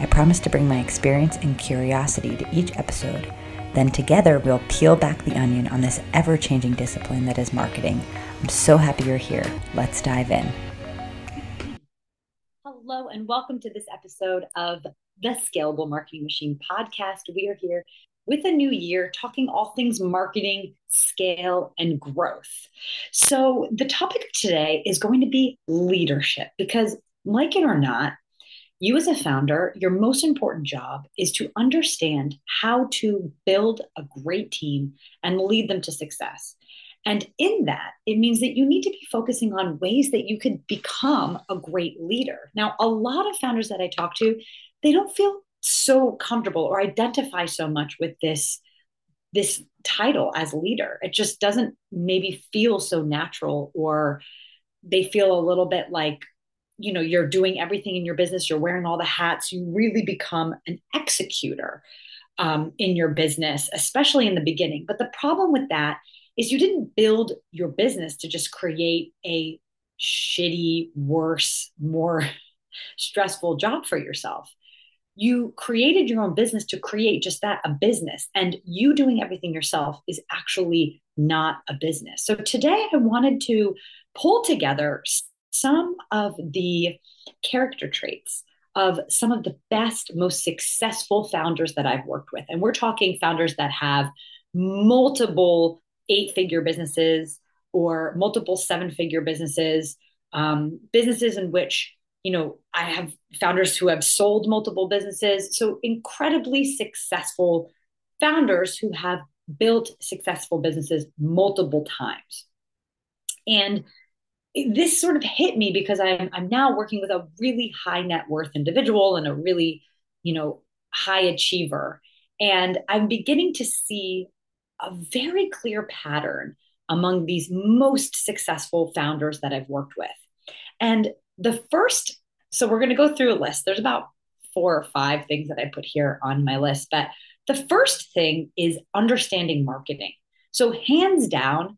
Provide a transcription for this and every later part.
I promise to bring my experience and curiosity to each episode. Then together we'll peel back the onion on this ever changing discipline that is marketing. I'm so happy you're here. Let's dive in. Hello, and welcome to this episode of the Scalable Marketing Machine podcast. We are here with a new year talking all things marketing, scale, and growth. So, the topic of today is going to be leadership because, like it or not, you, as a founder, your most important job is to understand how to build a great team and lead them to success. And in that, it means that you need to be focusing on ways that you could become a great leader. Now, a lot of founders that I talk to, they don't feel so comfortable or identify so much with this this title as leader. It just doesn't maybe feel so natural or they feel a little bit like you know you're doing everything in your business you're wearing all the hats you really become an executor um, in your business especially in the beginning. But the problem with that is you didn't build your business to just create a shitty worse more stressful job for yourself. You created your own business to create just that a business and you doing everything yourself is actually not a business. So today i wanted to pull together some of the character traits of some of the best, most successful founders that I've worked with. And we're talking founders that have multiple eight figure businesses or multiple seven figure businesses, um, businesses in which you know i have founders who have sold multiple businesses so incredibly successful founders who have built successful businesses multiple times and this sort of hit me because I'm, I'm now working with a really high net worth individual and a really, you know, high achiever. And I'm beginning to see a very clear pattern among these most successful founders that I've worked with. And the first, so we're going to go through a list. There's about four or five things that I put here on my list. But the first thing is understanding marketing. So, hands down,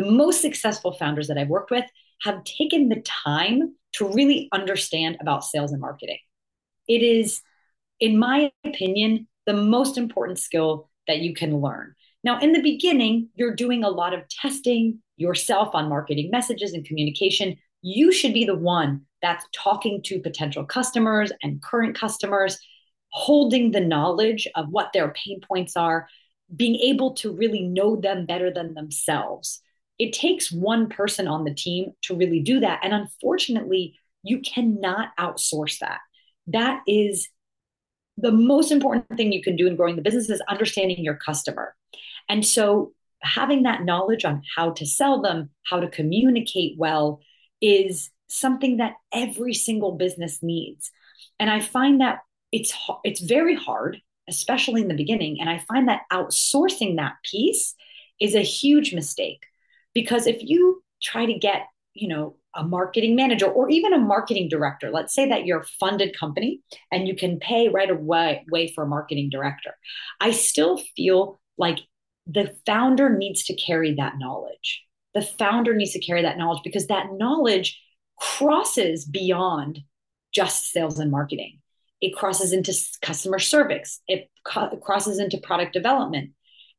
the most successful founders that I've worked with have taken the time to really understand about sales and marketing. It is, in my opinion, the most important skill that you can learn. Now, in the beginning, you're doing a lot of testing yourself on marketing messages and communication. You should be the one that's talking to potential customers and current customers, holding the knowledge of what their pain points are, being able to really know them better than themselves it takes one person on the team to really do that. And unfortunately, you cannot outsource that. That is the most important thing you can do in growing the business is understanding your customer. And so having that knowledge on how to sell them, how to communicate well is something that every single business needs. And I find that it's it's very hard, especially in the beginning, and I find that outsourcing that piece is a huge mistake because if you try to get, you know, a marketing manager or even a marketing director, let's say that you're a funded company and you can pay right away, for a marketing director. I still feel like the founder needs to carry that knowledge. The founder needs to carry that knowledge because that knowledge crosses beyond just sales and marketing. It crosses into customer service. It co- crosses into product development.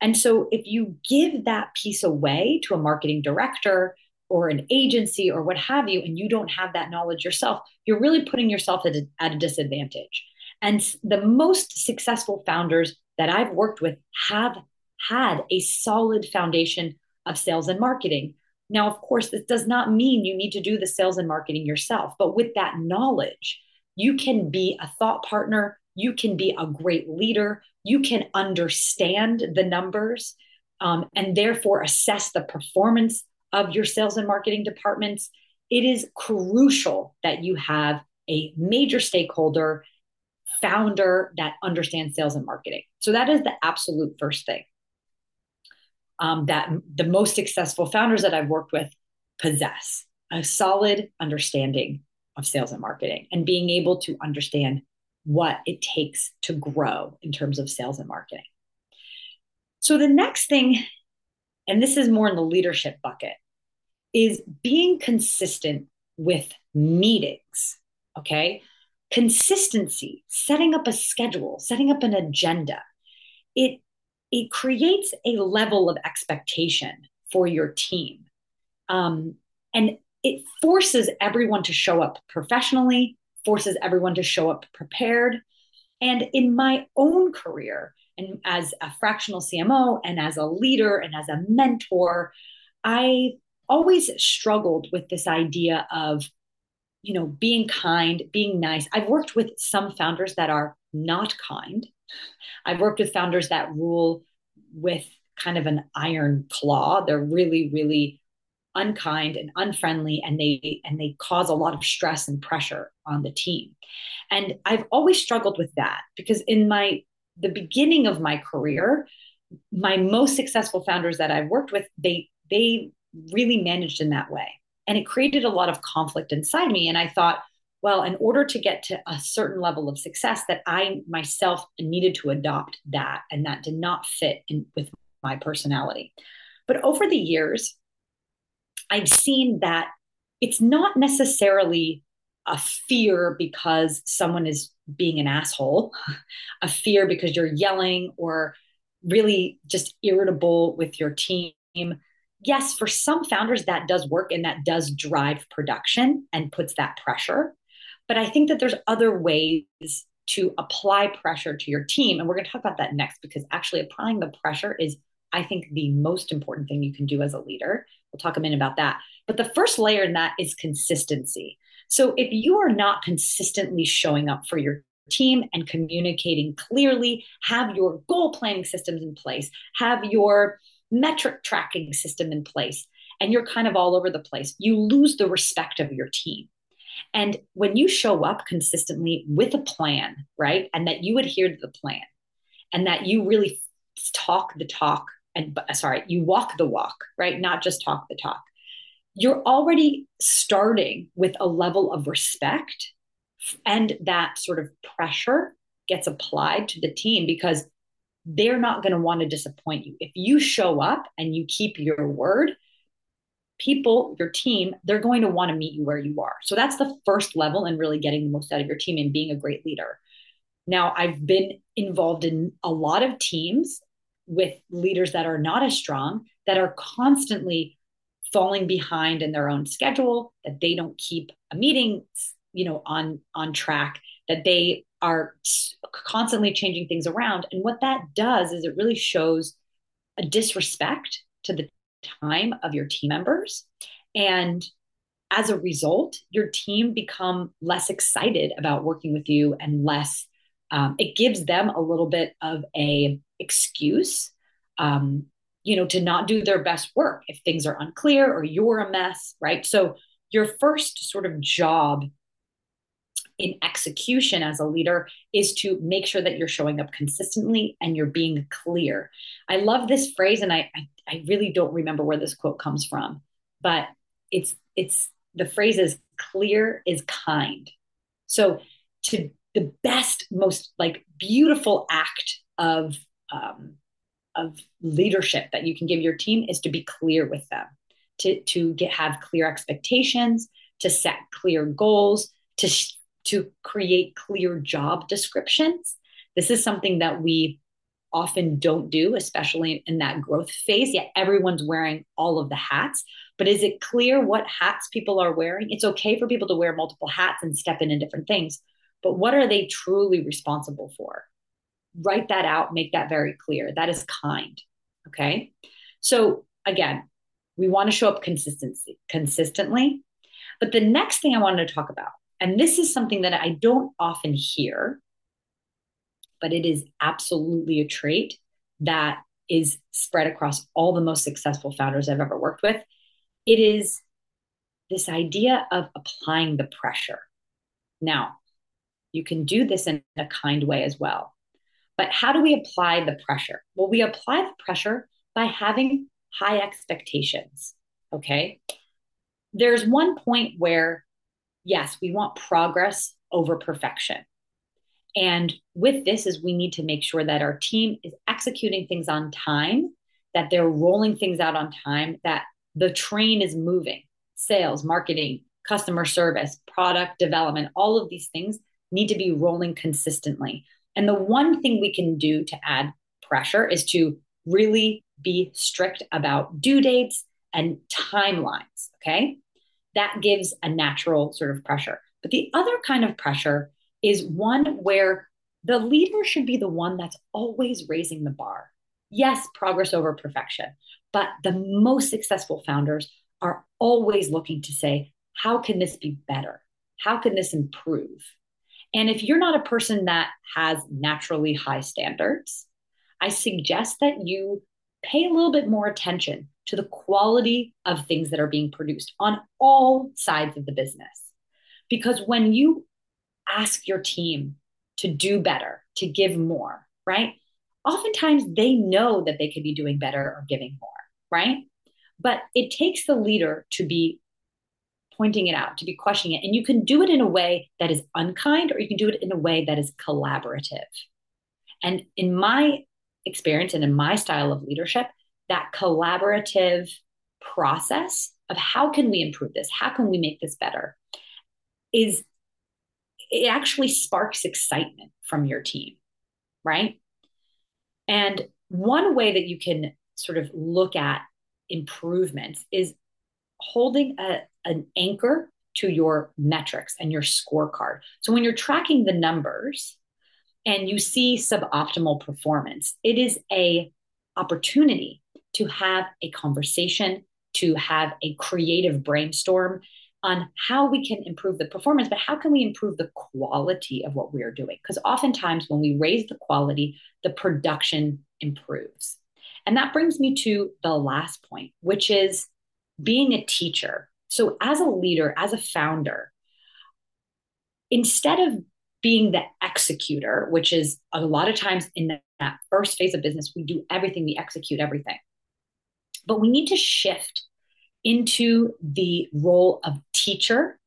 And so if you give that piece away to a marketing director or an agency or what have you, and you don't have that knowledge yourself, you're really putting yourself at a, at a disadvantage. And the most successful founders that I've worked with have had a solid foundation of sales and marketing. Now, of course, this does not mean you need to do the sales and marketing yourself, but with that knowledge, you can be a thought partner, you can be a great leader, you can understand the numbers um, and therefore assess the performance of your sales and marketing departments. It is crucial that you have a major stakeholder founder that understands sales and marketing. So that is the absolute first thing um, that the most successful founders that I've worked with possess a solid understanding of sales and marketing and being able to understand what it takes to grow in terms of sales and marketing. So the next thing, and this is more in the leadership bucket, is being consistent with meetings. Okay. Consistency, setting up a schedule, setting up an agenda. It it creates a level of expectation for your team. Um, and it forces everyone to show up professionally, forces everyone to show up prepared. And in my own career, and as a fractional CMO, and as a leader, and as a mentor, I always struggled with this idea of, you know, being kind, being nice. I've worked with some founders that are not kind. I've worked with founders that rule with kind of an iron claw. They're really, really unkind and unfriendly and they and they cause a lot of stress and pressure on the team. And i've always struggled with that because in my the beginning of my career my most successful founders that i've worked with they they really managed in that way. And it created a lot of conflict inside me. And i thought well in order to get to a certain level of success that i myself needed to adopt that and that did not fit in with my personality. But over the years I've seen that it's not necessarily a fear because someone is being an asshole, a fear because you're yelling or really just irritable with your team. Yes, for some founders, that does work and that does drive production and puts that pressure. But I think that there's other ways to apply pressure to your team. And we're going to talk about that next because actually applying the pressure is, I think, the most important thing you can do as a leader We'll talk a minute about that. But the first layer in that is consistency. So if you are not consistently showing up for your team and communicating clearly, have your goal planning systems in place, have your metric tracking system in place, and you're kind of all over the place, you lose the respect of your team. And when you show up consistently with a plan, right, and that you adhere to the plan, and that you really talk the talk and uh, sorry, you walk the walk, right? Not just talk the talk. You're already starting with a level of respect and that sort of pressure gets applied to the team because they're not going to want to disappoint you. If you show up and you keep your word, people, your team, they're going to want to meet you where you are. So that's the first level in really getting the most out of your team and being a great leader. Now, I've been involved in a lot of teams with leaders that are not as strong, that are constantly falling behind in their own schedule, that they don't keep a meeting, you know, on on track, that they are constantly changing things around. And what that does is it really shows a disrespect to the time of your team members. And as a result, your team become less excited about working with you and less um, it gives them a little bit of a excuse um, you know to not do their best work if things are unclear or you're a mess right so your first sort of job in execution as a leader is to make sure that you're showing up consistently and you're being clear. I love this phrase, and I, I, I really don't remember where this quote comes from, but it's it's the phrase is clear is kind. So to the best, most like beautiful act of um, of leadership that you can give your team is to be clear with them, to to get have clear expectations, to set clear goals, to to create clear job descriptions. This is something that we often don't do, especially in that growth phase. Yet everyone's wearing all of the hats. But is it clear what hats people are wearing? It's okay for people to wear multiple hats and step in in different things but what are they truly responsible for? Write that out, make that very clear. That is kind. Okay. So again, we want to show up consistency consistently. But the next thing I wanted to talk about, and this is something that I don't often hear, but it is absolutely a trait that is spread across all the most successful founders I've ever worked with. It is this idea of applying the pressure. Now, You can do this in a kind way as well. But how do we apply the pressure? Well, we apply the pressure by having high expectations. Okay. There's one point where, yes, we want progress over perfection. And with this is we need to make sure that our team is executing things on time, that they're rolling things out on time, that the train is moving. Sales, marketing, customer service, product development, all of these things need to be rolling consistently. And the one thing we can do to add pressure is to really be strict about due dates and timelines. Okay. That gives a natural sort of pressure. But the other kind of pressure is one where the leader should be the one that's always raising the bar. Yes, progress over perfection, but the most successful founders are always looking to say, how can this be better? How can this improve? And if you're not a person that has naturally high standards, I suggest that you pay a little bit more attention to the quality of things that are being produced on all sides of the business. Because when you ask your team to do better, to give more, right? Oftentimes they know that they could be doing better or giving more, right? But it takes the leader to be pointing it out, to be questioning it. And you can do it in a way that is unkind, or you can do it in a way that is collaborative. And in my experience and in my style of leadership, that collaborative process of how can we improve this? How can we make this better? Is it actually sparks excitement from your team, right? And one way that you can sort of look at improvements is holding a, an anchor to your metrics and your scorecard. So when you're tracking the numbers and you see suboptimal performance, it is a opportunity to have a conversation, to have a creative brainstorm on how we can improve the performance, but how can we improve the quality of what we are doing? Because oftentimes when we raise the quality, the production improves. And that brings me to the last point, which is being a teacher. So, as a leader, as a founder, instead of being the executor, which is a lot of times in that first phase of business, we do everything, we execute everything. But we need to shift into the role of teacher.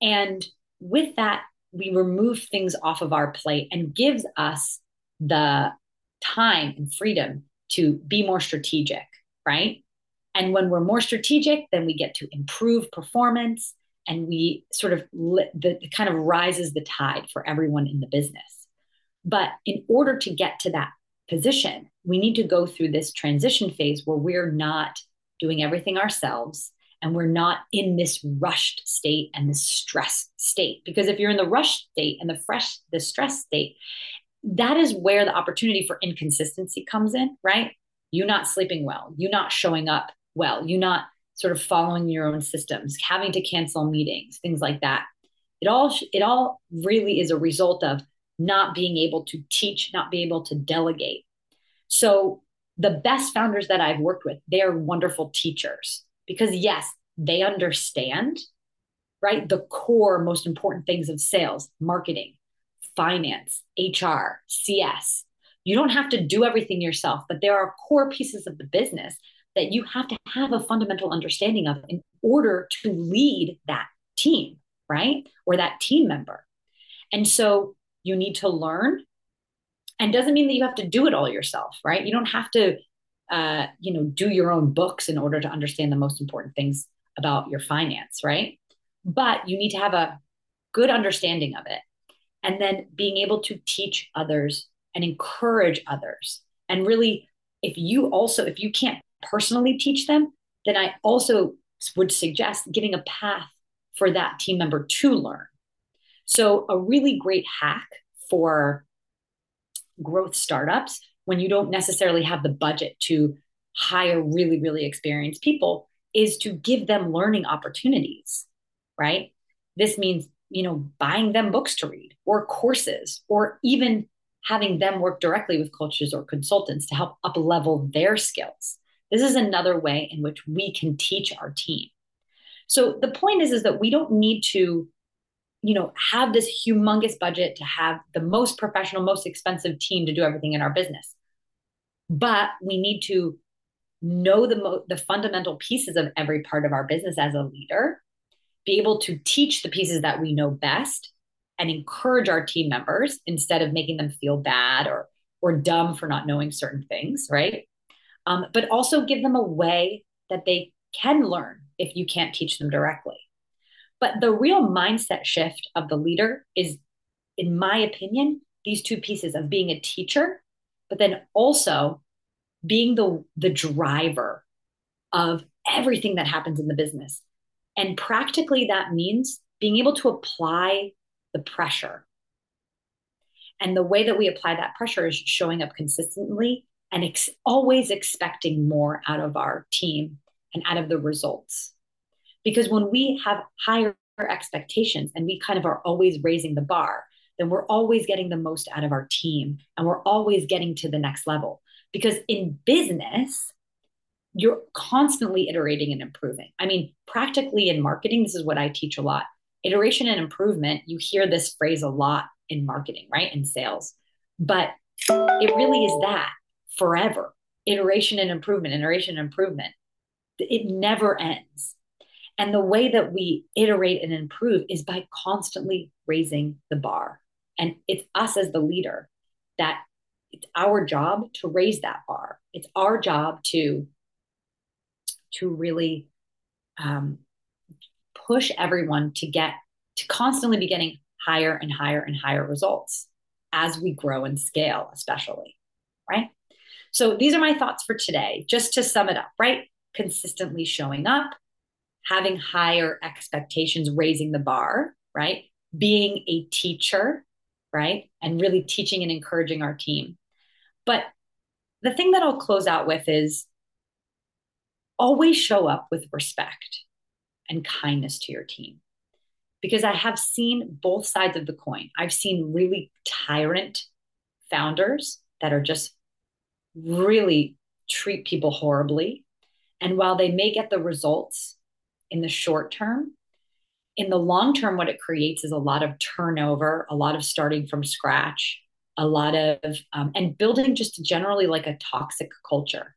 And with that, we remove things off of our plate and gives us the time and freedom to be more strategic, right? And when we're more strategic, then we get to improve performance and we sort of the, the kind of rises the tide for everyone in the business. But in order to get to that position, we need to go through this transition phase where we're not doing everything ourselves and we're not in this rushed state and this stress state because if you're in the rush state and the fresh the stress state that is where the opportunity for inconsistency comes in right you not sleeping well you not showing up well you not sort of following your own systems having to cancel meetings things like that it all it all really is a result of not being able to teach not being able to delegate so the best founders that I've worked with, they are wonderful teachers because, yes, they understand, right? The core, most important things of sales, marketing, finance, HR, CS. You don't have to do everything yourself, but there are core pieces of the business that you have to have a fundamental understanding of in order to lead that team, right? Or that team member. And so you need to learn. And doesn't mean that you have to do it all yourself right? You don't have to uh, you know do your own books in order to understand the most important things about your finance right? But you need to have a good understanding of it. And then being able to teach others and encourage others. And really if you also if you can't personally teach them then i also would suggest giving a path for that team member to learn so a really great hack for growth startups when you don't necessarily have the budget to hire really, really experienced people is to give them learning opportunities, right? This means, you know, buying them books to read or courses or even having them work directly with coaches or consultants to help up level their skills. This is another way in which we can teach our team. So the point is, is that we don't need to you know, have this humongous budget to have the most professional, most expensive team to do everything in our business. But we need to know the mo- the fundamental pieces of every part of our business as a leader, be able to teach the pieces that we know best and encourage our team members instead of making them feel bad or or dumb for not knowing certain things, right? Um, but also give them a way that they can learn if you can't teach them directly. But the real mindset shift of the leader is, in my opinion, these two pieces of being a teacher, but then also being the, the driver of everything that happens in the business. And practically, that means being able to apply the pressure. And the way that we apply that pressure is showing up consistently and ex- always expecting more out of our team and out of the results. Because when we have higher expectations and we kind of are always raising the bar, then we're always getting the most out of our team and we're always getting to the next level. Because in business, you're constantly iterating and improving. I mean, practically in marketing, this is what I teach a lot. Iteration and improvement, you hear this phrase a lot in marketing, right? In sales. But it really is that forever iteration and improvement, iteration and improvement. It never ends. And the way that we iterate and improve is by constantly raising the bar. And it's us as the leader that it's our job to raise that bar. It's our job to to really um, push everyone to get to constantly be getting higher and higher and higher results as we grow and scale, especially, right? So these are my thoughts for today. Just to sum it up, right? Consistently showing up, having higher expectations, raising the bar, right? Being a teacher, right? And really teaching and encouraging our team. But the thing that I'll close out with is always show up with respect and kindness to your team. Because I have seen both sides of the coin. I've seen really tyrant founders that are just really treat people horribly. And while they may get the results in the short term, in the long term, what it creates is a lot of turnover, a lot of starting from scratch, a lot of, um, and building just generally like a toxic culture.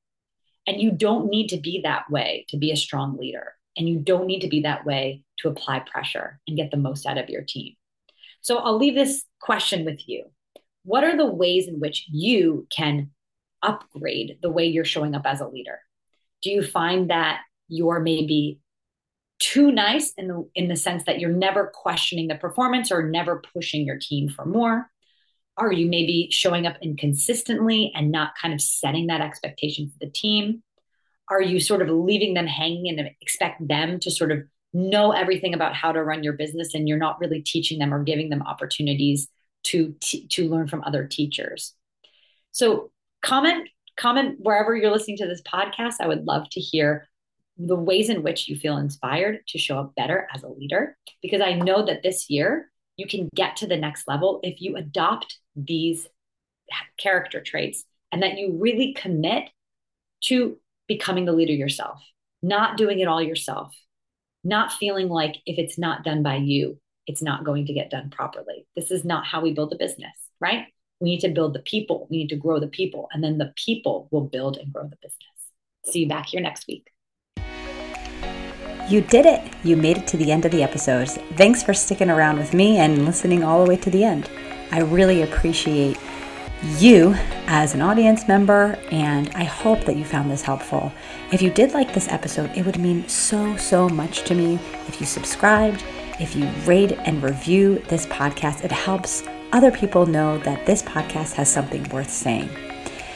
And you don't need to be that way to be a strong leader. And you don't need to be that way to apply pressure and get the most out of your team. So I'll leave this question with you. What are the ways in which you can upgrade the way you're showing up as a leader? Do you find that you're maybe too nice in the in the sense that you're never questioning the performance or never pushing your team for more? Are you maybe showing up inconsistently and not kind of setting that expectation for the team? Are you sort of leaving them hanging and expect them to sort of know everything about how to run your business and you're not really teaching them or giving them opportunities to to learn from other teachers? So comment comment wherever you're listening to this podcast. I would love to hear the ways in which you feel inspired to show up better as a leader because I know that this year you can get to the next level if you adopt these character traits and that you really commit to becoming the leader yourself, not doing it all yourself, not feeling like if it's not done by you, it's not going to get done properly. This is not how we build a business, right? We need to build the people. We need to grow the people. And then the people will build and grow the business. See you back here next week. You did it! You made it to the end of the episode. Thanks for sticking around with me and listening all the way to the end. I really appreciate you as an audience member, and I hope that you found this helpful. If you did like this episode, it would mean so, so much to me if you subscribed, if you rate and review this podcast. It helps other people know that this podcast has something worth saying.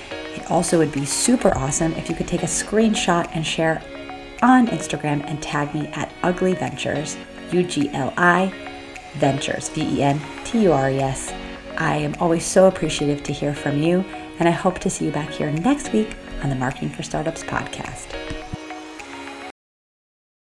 It also would be super awesome if you could take a screenshot and share on Instagram and tag me at Ugli Ventures, U G L I Ventures, V E N T U R E S. I am always so appreciative to hear from you, and I hope to see you back here next week on the Marketing for Startups podcast.